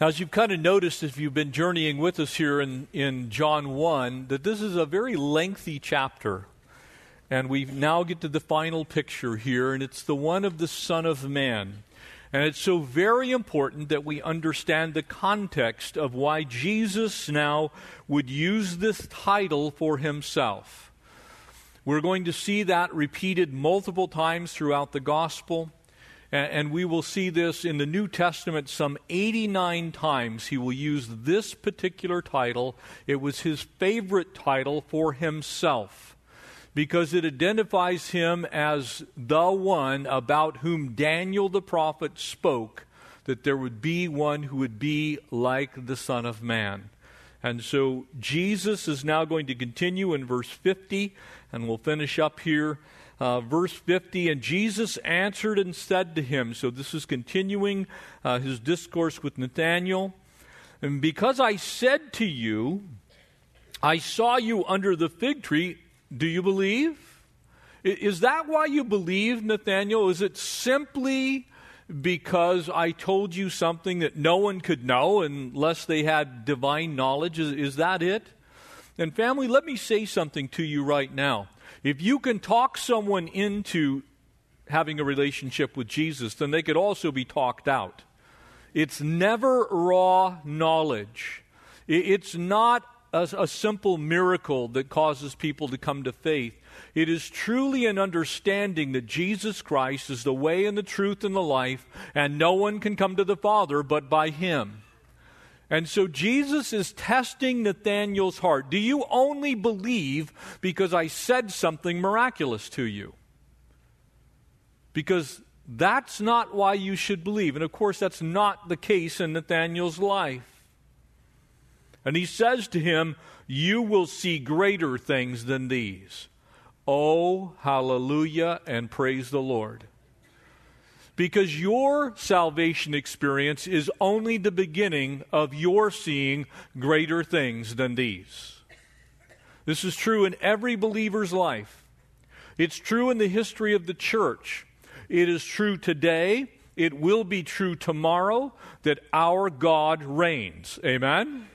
Now, as you've kind of noticed if you've been journeying with us here in, in John 1, that this is a very lengthy chapter. And we now get to the final picture here, and it's the one of the Son of Man. And it's so very important that we understand the context of why Jesus now would use this title for himself. We're going to see that repeated multiple times throughout the gospel. And, we will see this in the New Testament some 89 times. He will use this particular title. It was his favorite title for himself because it identifies him as the one about whom Daniel the prophet spoke that there would be one who would be like the Son of Man. And so Jesus is now going to continue in verse 50, and we'll finish up here uh, verse 50, and Jesus answered and said to him, so this is continuing uh, his discourse with Nathanael, and because I said to you, I saw you under the fig tree, do you believe? Is that why you believe, Nathanael? Is it simply because I told you something that no one could know unless they had divine knowledge? Is, is that it? And, family, let me say something to you right now. If you can talk someone into having a relationship with Jesus, then they could also be talked out. It's never raw knowledge. It's not a, a, simple miracle that causes people to come to faith. It is truly an understanding that Jesus Christ is the way and the truth and the life, and no one can come to the Father but by Him. And so Jesus is testing Nathanael's heart. Do you only believe because I said something miraculous to you? Because that's not why you should believe. And of course, that's not the case in Nathanael's life. And he says to him, You will see greater things than these. Oh, hallelujah, and praise the Lord because your salvation experience is only the beginning of your seeing greater things than these. This is true in every believer's life. It's true in the history of the church. It is true today. It will be true tomorrow that our God reigns. Amen?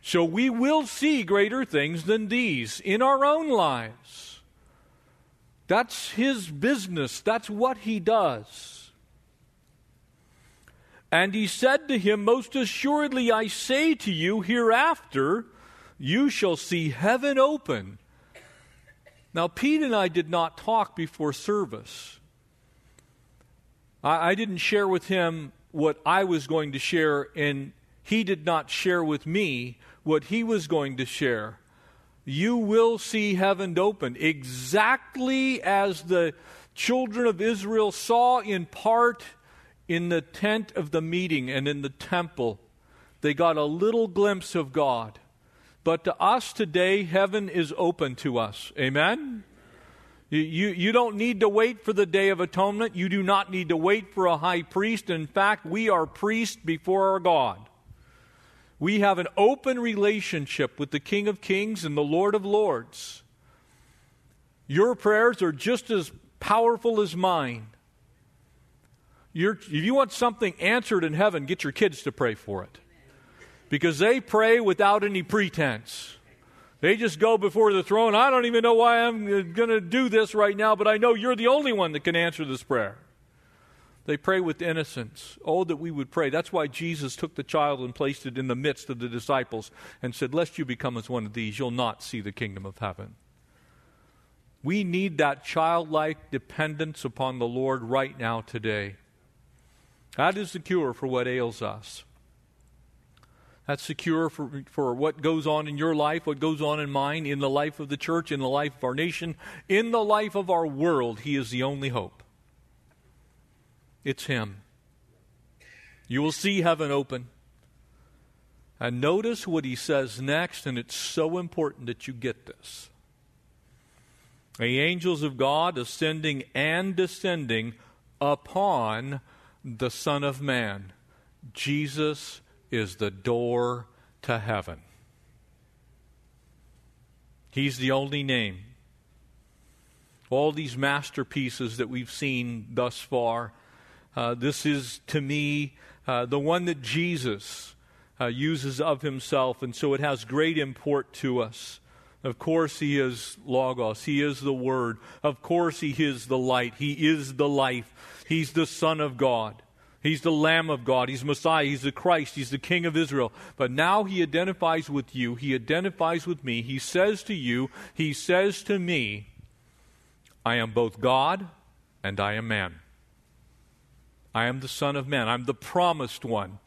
So we will see greater things than these in our own lives. That's his business. That's what he does. And he said to him, Most assuredly I say to you, hereafter you shall see heaven open. Now, Pete and I did not talk before service. I, I didn't share with him what I was going to share, and he did not share with me what he was going to share you will see heaven open, exactly as the children of Israel saw in part in the tent of the meeting and in the temple. They got a little glimpse of God. But to us today, heaven is open to us. Amen? You, you, you, don't need to wait for the Day of Atonement. You do not need to wait for a high priest. In fact, we are priests before our God. We have an open relationship with the King of Kings and the Lord of Lords. Your prayers are just as powerful as mine. You're, if you want something answered in heaven, get your kids to pray for it. Because they pray without any pretense. They just go before the throne. I don't even know why I'm going to do this right now, but I know you're the only one that can answer this prayer. They pray with innocence. Oh, that we would pray. That's why Jesus took the child and placed it in the midst of the disciples and said, Lest you become as one of these, you'll not see the kingdom of heaven. We need that childlike dependence upon the Lord right now, today. That is the cure for what ails us. That's the cure for, for what goes on in your life, what goes on in mine, in the life of the church, in the life of our nation, in the life of our world. He is the only hope. It's Him. You will see heaven open. And notice what he says next, and it's so important that you get this. The angels of God ascending and descending upon the Son of Man. Jesus is the door to heaven. He's the only name. All these masterpieces that we've seen thus far uh, this is, to me, uh, the one that Jesus uh, uses of himself, and so it has great import to us. Of course, he is Logos. He is the Word. Of course, he is the light. He is the life. He's the Son of God. He's the Lamb of God. He's Messiah. He's the Christ. He's the King of Israel. But now he identifies with you. He identifies with me. He says to you, He says to me, I am both God and I am man. I am the Son of Man. I'm the promised one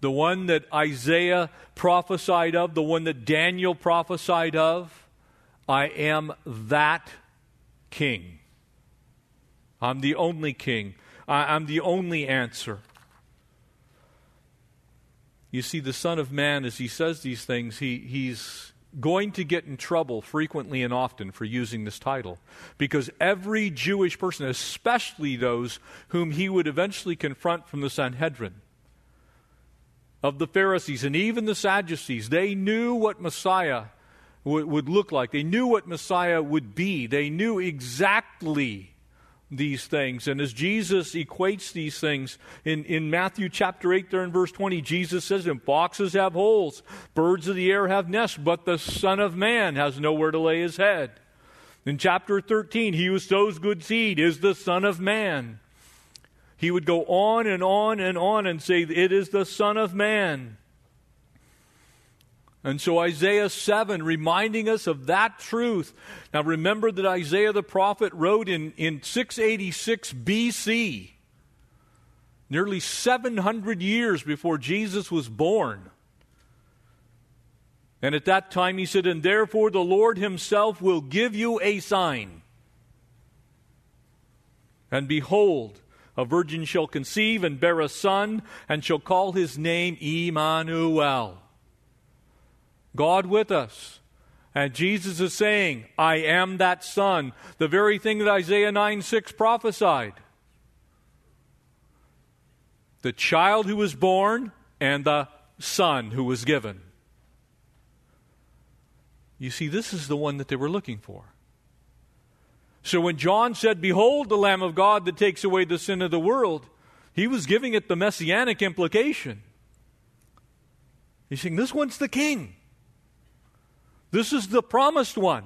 the one that Isaiah prophesied of, the one that Daniel prophesied of. I am that king. I'm the only king. I, am the only answer. You see, the Son of Man, as he says these things, he, he's going to get in trouble frequently and often for using this title. Because every Jewish person, especially those whom he would eventually confront from the Sanhedrin, of the Pharisees and even the Sadducees. They knew what Messiah w- would look like, they knew what Messiah would be, they knew exactly these things. And as Jesus equates these things in, in Matthew chapter 8, there in verse 20, Jesus says, And foxes have holes, birds of the air have nests, but the Son of Man has nowhere to lay his head. In chapter 13, he who sows good seed is the Son of Man. He would go on and on and on and say, It is the Son of Man. And so Isaiah 7 reminding us of that truth. Now remember that Isaiah the prophet wrote in, in 686 BC, nearly 700 years before Jesus was born. And at that time he said, And therefore the Lord himself will give you a sign. And behold, a virgin shall conceive and bear a son, and shall call his name Emmanuel. God with us. And Jesus is saying, I am that son. The very thing that Isaiah 9 6 prophesied. The child who was born and the son who was given. You see, this is the one that they were looking for. So when John said, Behold the Lamb of God that takes away the sin of the world, he was giving it the messianic implication. He's saying, This one's the king. This is the promised one.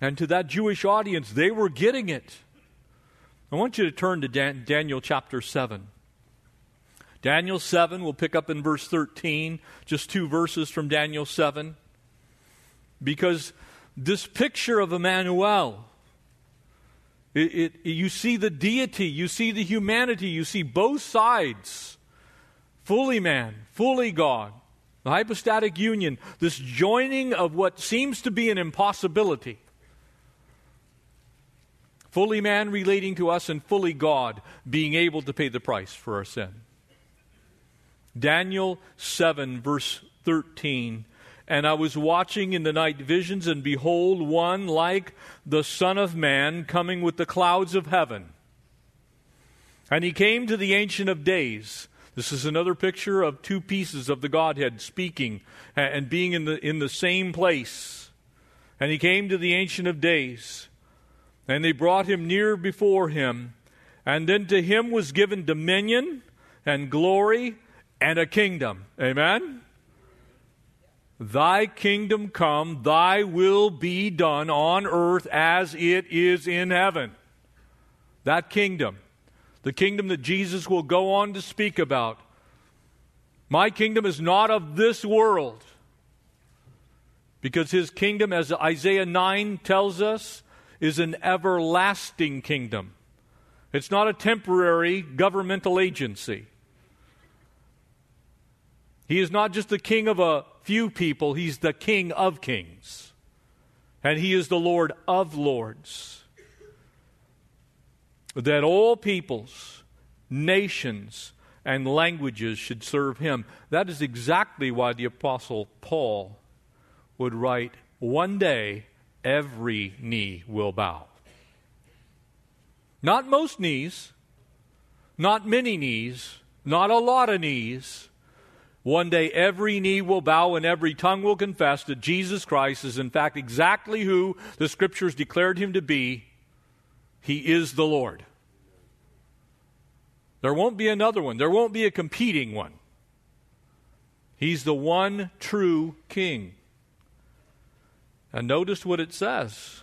And to that Jewish audience, they were getting it. I want you to turn to Dan- Daniel chapter 7. Daniel 7, we'll pick up in verse 13, just two verses from Daniel 7. Because this picture of Emmanuel. It, it, you see the deity, you see the humanity, you see both sides. Fully man, fully God. The hypostatic union, this joining of what seems to be an impossibility. Fully man relating to us, and fully God being able to pay the price for our sin. Daniel 7, verse 13 and I was watching in the night visions, and behold, one like the Son of Man coming with the clouds of heaven. And he came to the Ancient of Days. This is another picture of two pieces of the Godhead speaking and being in the, in the same place. And he came to the Ancient of Days. And they brought him near before him. And then to him was given dominion and glory and a kingdom. Amen? Thy kingdom come, thy will be done on earth as it is in heaven. That kingdom, the kingdom that Jesus will go on to speak about. My kingdom is not of this world. Because his kingdom, as Isaiah 9 tells us, is an everlasting kingdom. It's not a temporary governmental agency. He is not just the king of a few people, he's the king of kings. And he is the Lord of lords. That all peoples, nations, and languages should serve him. That is exactly why the Apostle Paul would write, One day every knee will bow. Not most knees, not many knees, not a lot of knees, one day every knee will bow and every tongue will confess that Jesus Christ is, in fact, exactly who the Scriptures declared him to be. He is the Lord. There won't be another one. There won't be a competing one. He's the one true king. And notice what it says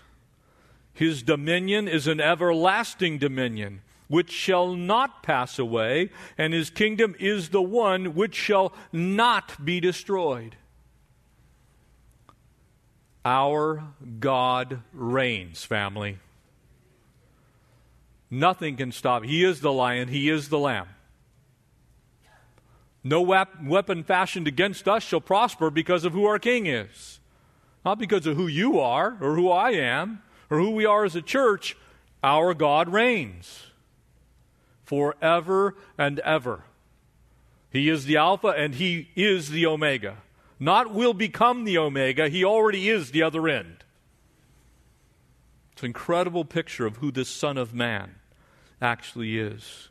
His dominion is an everlasting dominion which shall not pass away, and his kingdom is the one which shall not be destroyed. Our God reigns, family. Nothing can stop. He is the lion, he is the lamb. No weapon fashioned against us shall prosper because of who our king is. Not because of who you are or who I am or who we are as a church. Our God reigns forever and ever. He is the Alpha and He is the Omega. Not will become the Omega, He already is the other end. It's an incredible picture of who this Son of Man actually is.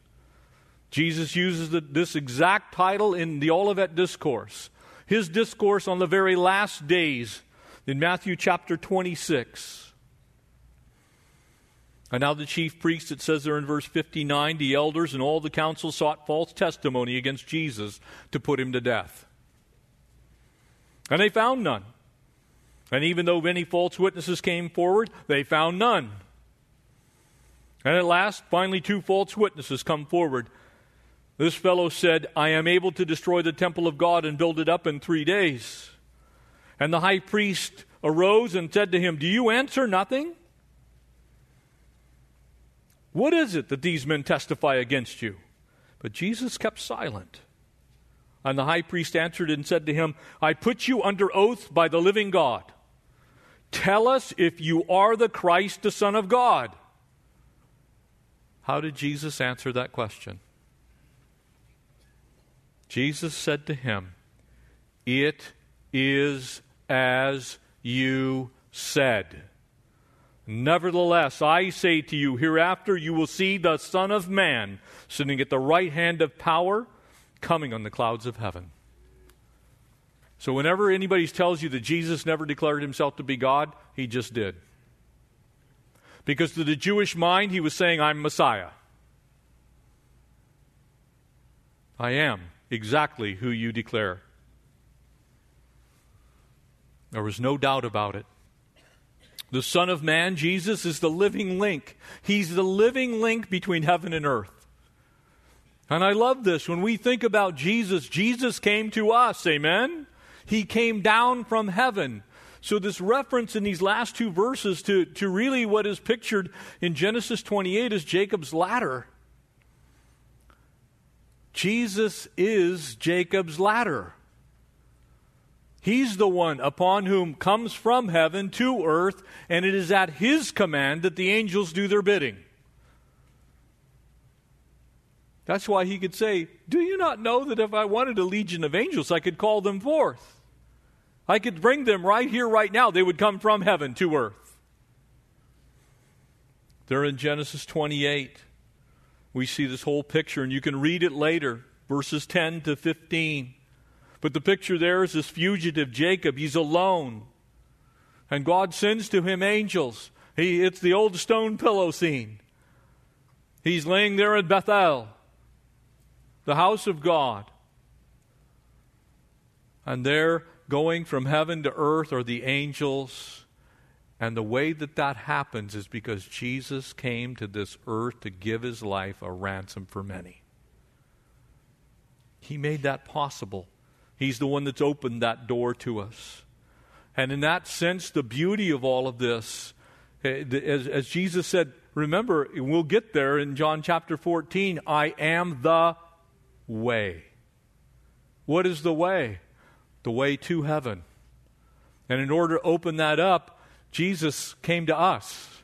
Jesus uses the, this exact title in the Olivet Discourse. His discourse on the very last days in Matthew chapter 26. And now the chief priests, it says there in verse 59, the elders and all the council sought false testimony against Jesus to put him to death. And they found none. And even though many false witnesses came forward, they found none. And at last, finally, two false witnesses come forward. This fellow said, I am able to destroy the temple of God and build it up in three days. And the high priest arose and said to him, Do you answer nothing? What is it that these men testify against you? But Jesus kept silent. And the high priest answered and said to him, I put you under oath by the living God. Tell us if you are the Christ, the Son of God. How did Jesus answer that question? Jesus said to him, It is as you said. Nevertheless, I say to you, hereafter you will see the Son of Man sitting at the right hand of power, coming on the clouds of heaven. So, whenever anybody tells you that Jesus never declared himself to be God, he just did. Because to the Jewish mind, he was saying, I'm Messiah. I am exactly who you declare. There was no doubt about it. The Son of Man, Jesus, is the living link. He's the living link between heaven and earth. And I love this. When we think about Jesus, Jesus came to us. Amen? He came down from heaven. So, this reference in these last two verses to, to really what is pictured in Genesis 28 is Jacob's ladder. Jesus is Jacob's ladder. He's the one upon whom comes from heaven to earth, and it is at his command that the angels do their bidding. That's why he could say, Do you not know that if I wanted a legion of angels, I could call them forth? I could bring them right here, right now. They would come from heaven to earth. They're in Genesis 28 we see this whole picture, and you can read it later, verses 10 to 15. But the picture there is this fugitive Jacob. He's alone. And God sends to him angels. He, it's the old stone pillow scene. He's laying there in Bethel, the house of God. And there, going from heaven to earth, are the angels and the way that that happens is because Jesus came to this earth to give his life a ransom for many. He made that possible. He's the one that's opened that door to us. And in that sense, the beauty of all of this, eh, as, as Jesus said, remember, we'll get there in John chapter 14 I am the way. What is the way? The way to heaven. And in order to open that up, Jesus came to us.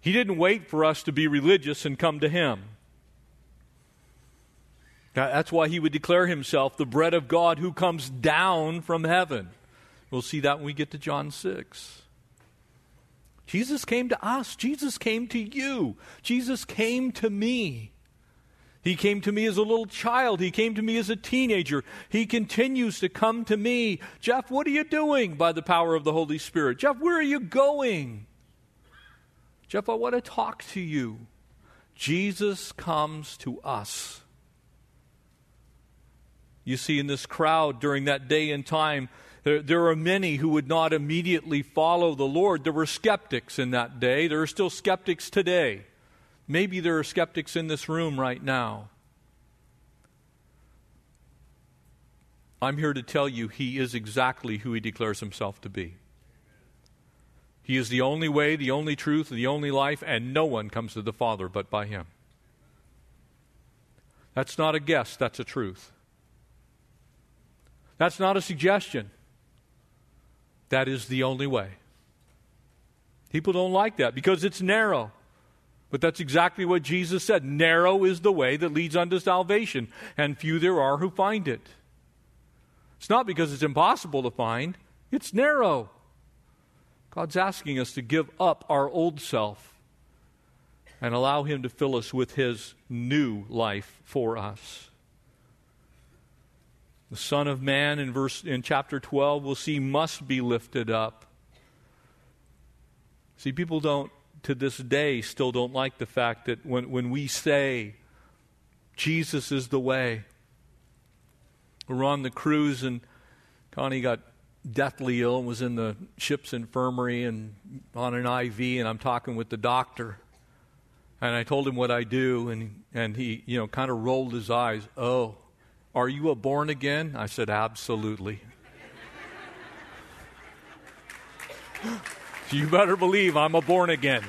He didn't wait for us to be religious and come to Him. That's why He would declare Himself the bread of God who comes down from heaven. We'll see that when we get to John 6. Jesus came to us. Jesus came to you. Jesus came to me. He came to me as a little child. He came to me as a teenager. He continues to come to me. Jeff, what are you doing by the power of the Holy Spirit? Jeff, where are you going? Jeff, I want to talk to you. Jesus comes to us. You see, in this crowd during that day and time, there, there, are many who would not immediately follow the Lord. There were skeptics in that day. There are still skeptics today. Maybe there are skeptics in this room right now. I'm here to tell you he is exactly who he declares himself to be. He is the only way, the only truth, the only life, and no one comes to the Father but by him. That's not a guess, that's a truth. That's not a suggestion. That is the only way. People don't like that because it's narrow. But that's exactly what Jesus said. Narrow is the way that leads unto salvation, and few there are who find it. It's not because it's impossible to find, it's narrow. God's asking us to give up our old self and allow Him to fill us with His new life for us. The Son of Man in verse in chapter 12 we'll see must be lifted up. See, people don't to this day still don't like the fact that when, when we say Jesus is the way. We're on the cruise and Connie got deathly ill and was in the ship's infirmary and on an IV and I'm talking with the doctor. And I told him what I do and and he, you know, kind of rolled his eyes. Oh, are you a born again? I said, Absolutely. you better believe I'm a born again.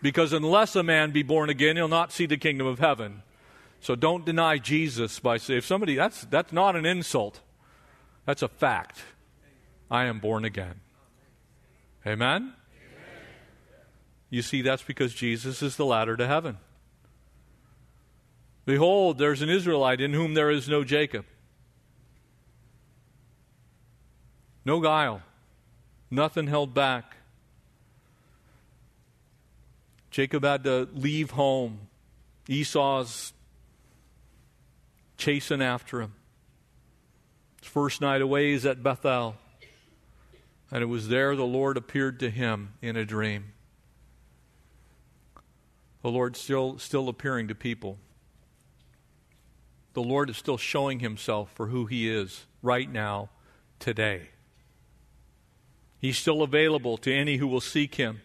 Because unless a man be born again, he'll not see the kingdom of heaven. So don't deny Jesus by saying, if somebody, that's, that's not an insult, that's a fact. I am born again. Amen? Amen? You see, that's because Jesus is the ladder to heaven. Behold, there's an Israelite in whom there is no Jacob. No guile, nothing held back. Jacob had to leave home. Esau's chasing after him. His first night away is at Bethel. And it was there the Lord appeared to him in a dream. The Lord still still appearing to people the Lord is still showing himself for who he is right now, today. He's still available to any who will seek him.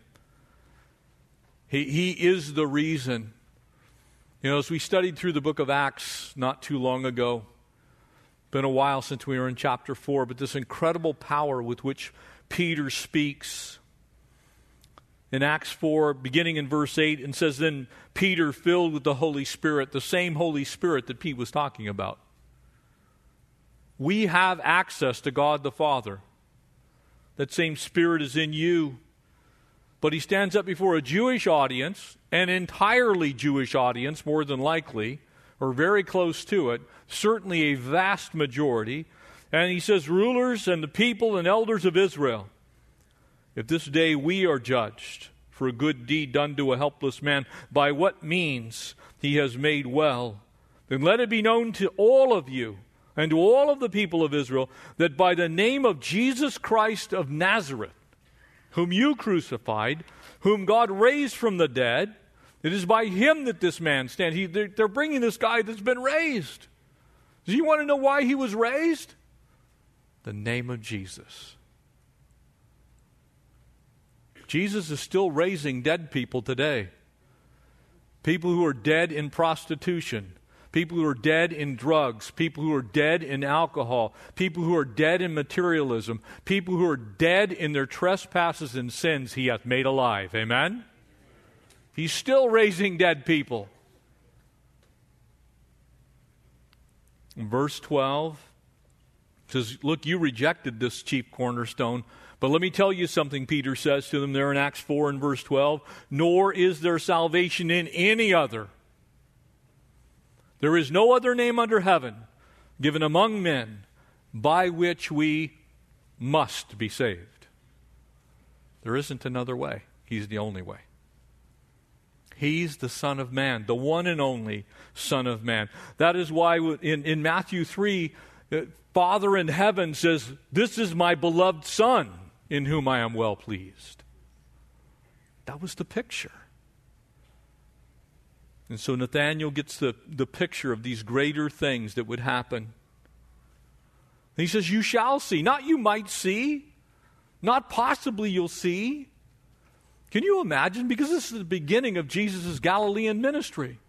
He, he is the reason. You know, as we studied through the book of Acts not too long ago, been a while since we were in chapter 4, but this incredible power with which Peter speaks in Acts 4, beginning in verse 8, and says, Then Peter, filled with the Holy Spirit, the same Holy Spirit that Pete was talking about. We have access to God the Father. That same Spirit is in you. But he stands up before a Jewish audience, an entirely Jewish audience, more than likely, or very close to it, certainly a vast majority. And he says, Rulers and the people and elders of Israel. If this day we are judged for a good deed done to a helpless man, by what means he has made well, then let it be known to all of you and to all of the people of Israel that by the name of Jesus Christ of Nazareth, whom you crucified, whom God raised from the dead, it is by him that this man stands. He, they're, they're bringing this guy that's been raised. Do you want to know why he was raised? The name of Jesus. Jesus is still raising dead people today. People who are dead in prostitution, people who are dead in drugs, people who are dead in alcohol, people who are dead in materialism, people who are dead in their trespasses and sins, he hath made alive. Amen? He's still raising dead people. Verse 12 says, Look, you rejected this chief cornerstone but let me tell you something Peter says to them there in Acts 4 and verse 12 nor is there salvation in any other. There is no other name under heaven given among men by which we must be saved. There isn't another way. He's the only way. He's the Son of Man, the one and only Son of Man. That is why in, in Matthew 3, uh, Father in heaven says, This is my beloved Son in whom I am well pleased. That was the picture. And so Nathanael gets the, the picture of these greater things that would happen. he says, You shall see. Not you might see, not possibly you'll see. Can you imagine? Because this is the beginning of Jesus' Galilean ministry.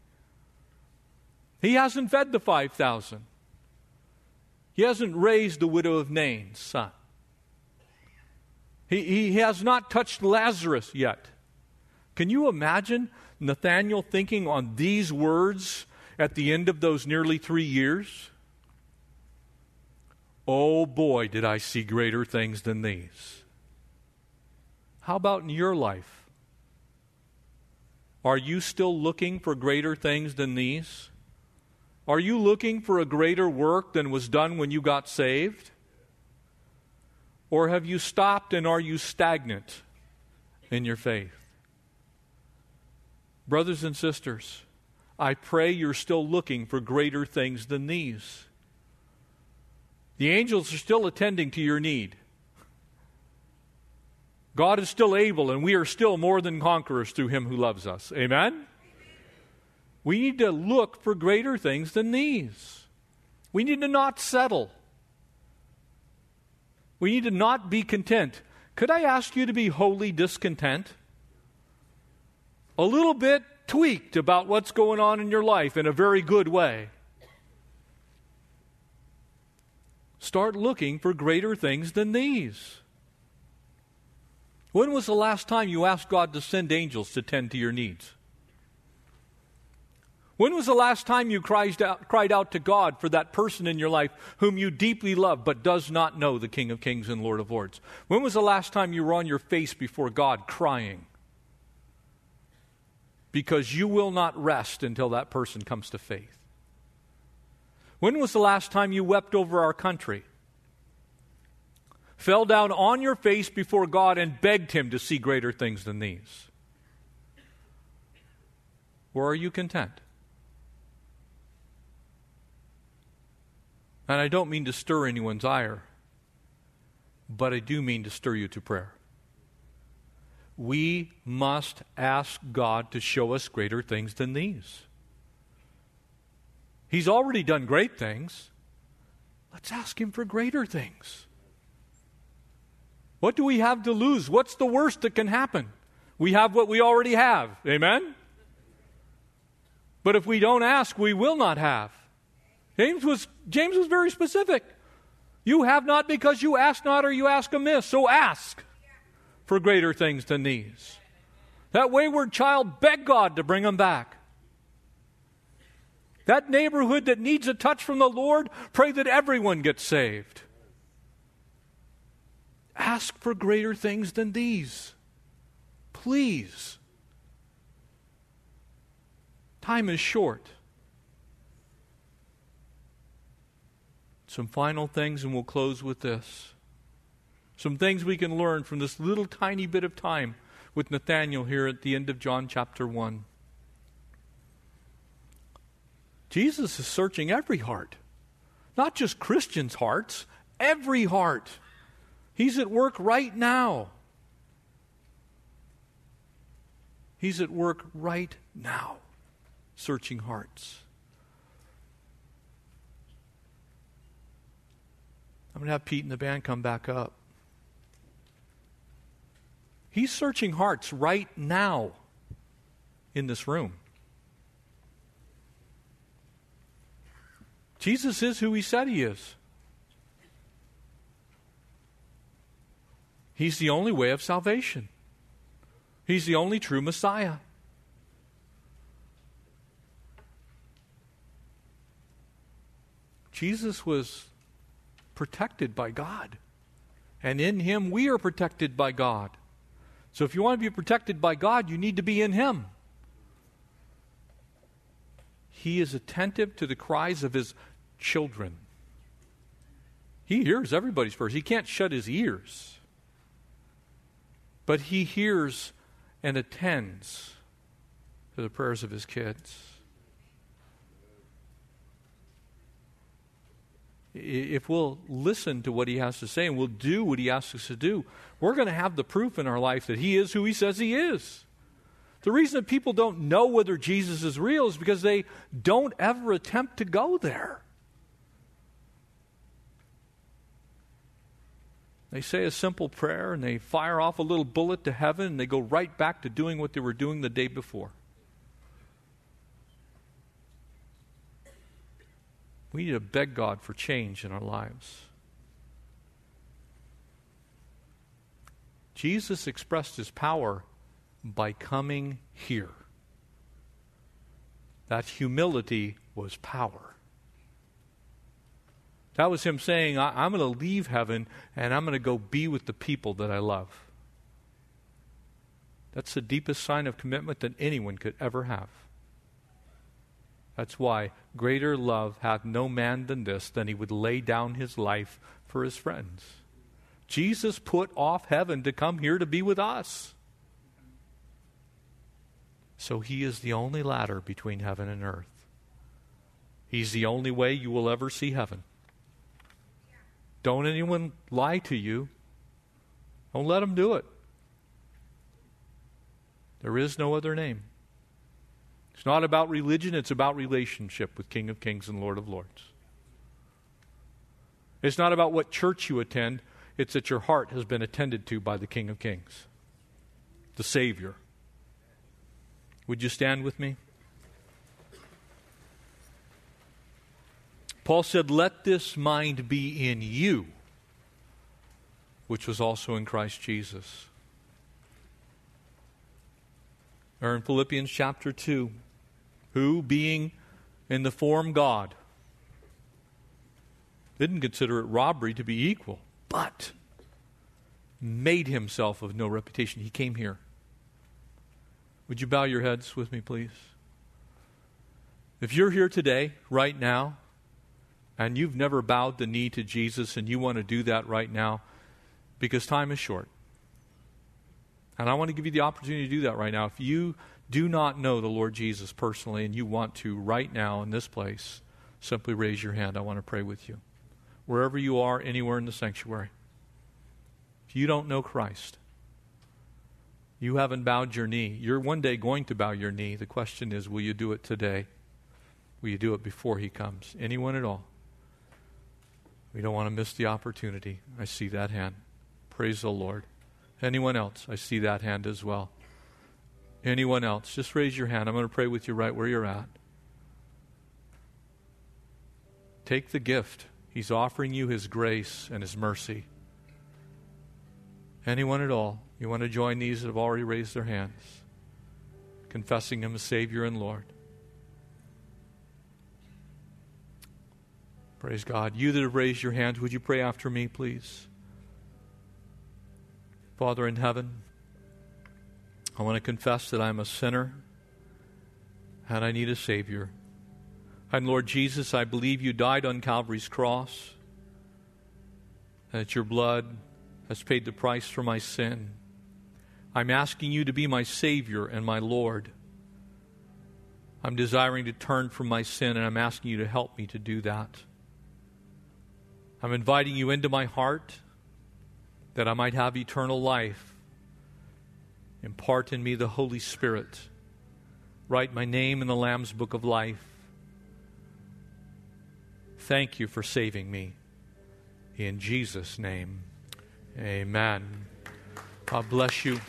He hasn't fed the 5,000, he hasn't raised the widow of Nain's son. He, he has not touched Lazarus yet. Can you imagine Nathanael thinking on these words at the end of those nearly three years? Oh boy, did I see greater things than these. How about in your life? Are you still looking for greater things than these? Are you looking for a greater work than was done when you got saved? Or have you stopped and are you stagnant in your faith? Brothers and sisters, I pray you're still looking for greater things than these. The angels are still attending to your need. God is still able, and we are still more than conquerors through Him who loves us. Amen? We need to look for greater things than these. We need to not settle. We need to not be content. Could I ask you to be wholly discontent? A little bit tweaked about what's going on in your life in a very good way. Start looking for greater things than these. When was the last time you asked God to send angels to tend to your needs? When was the last time you cried out, cried out to God for that person in your life whom you deeply love but does not know the King of Kings and Lord of Lords? When was the last time you were on your face before God crying? Because you will not rest until that person comes to faith. When was the last time you wept over our country? Fell down on your face before God and begged Him to see greater things than these? Or are you content? And I don't mean to stir anyone's ire, but I do mean to stir you to prayer. We must ask God to show us greater things than these. He's already done great things. Let's ask Him for greater things. What do we have to lose? What's the worst that can happen? We have what we already have. Amen? But if we don't ask, we will not have. James was, James was very specific. You have not because you ask not or you ask amiss. So ask for greater things than these. That wayward child, beg God to bring him back. That neighborhood that needs a touch from the Lord, pray that everyone gets saved. Ask for greater things than these. Please. Time is short. Some final things, and we'll close with this. Some things we can learn from this little tiny bit of time with Nathanael here at the end of John chapter 1. Jesus is searching every heart, not just Christians' hearts, every heart. He's at work right now. He's at work right now, searching hearts. I'm going to have Pete and the band come back up. He's searching hearts right now in this room. Jesus is who he said he is. He's the only way of salvation. He's the only true Messiah. Jesus was protected by God. And in Him, we are protected by God. So if you want to be protected by God, you need to be in Him. He is attentive to the cries of His children. He hears everybody's prayers. He can't shut His ears. But He hears and attends to the prayers of His kids. If we'll listen to what he has to say and we'll do what he asks us to do, we're going to have the proof in our life that he is who he says he is. The reason that people don't know whether Jesus is real is because they don't ever attempt to go there. They say a simple prayer and they fire off a little bullet to heaven and they go right back to doing what they were doing the day before. We need to beg God for change in our lives. Jesus expressed his power by coming here. That humility was power. That was him saying, I- am going to leave heaven and I'm going to go be with the people that I love. That's the deepest sign of commitment that anyone could ever have. That's why greater love hath no man than this, than he would lay down his life for his friends. Jesus put off heaven to come here to be with us. So he is the only ladder between heaven and earth. He's the only way you will ever see heaven. Don't anyone lie to you. Don't let them do it. There is no other name. It's not about religion, it's about relationship with King of Kings and Lord of Lords. It's not about what church you attend, it's that your heart has been attended to by the King of Kings, the Savior. Would you stand with me? Paul said, Let this mind be in you, which was also in Christ Jesus. Or in Philippians chapter 2, who, being in the form God, didn't consider it robbery to be equal, but made himself of no reputation. He came here. Would you bow your heads with me, please? If you're here today, right now, and you've never bowed the knee to Jesus and you want to do that right now because time is short. And I want to give you the opportunity to do that right now. If you do not know the Lord Jesus personally and you want to right now in this place, simply raise your hand. I want to pray with you. Wherever you are, anywhere in the sanctuary. If you don't know Christ, you haven't bowed your knee. You're one day going to bow your knee. The question is, will you do it today? Will you do it before he comes? Anyone at all? We don't want to miss the opportunity. I see that hand. Praise the Lord. Anyone else? I see that hand as well. Anyone else? Just raise your hand. I'm going to pray with you right where you're at. Take the gift. He's offering you His grace and His mercy. Anyone at all? You want to join these that have already raised their hands, confessing Him as Savior and Lord? Praise God. You that have raised your hands, would you pray after me, please? Father in heaven, I want to confess that I'm a sinner and I need a Savior. And Lord Jesus, I believe you died on Calvary's cross, and that your blood has paid the price for my sin. I'm asking you to be my Savior and my Lord. I'm desiring to turn from my sin, and I'm asking you to help me to do that. I'm inviting you into my heart that I might have eternal life. Impart in me the Holy Spirit. Write my name in the Lamb's book of life. Thank you for saving me. In Jesus' name, amen. God bless you.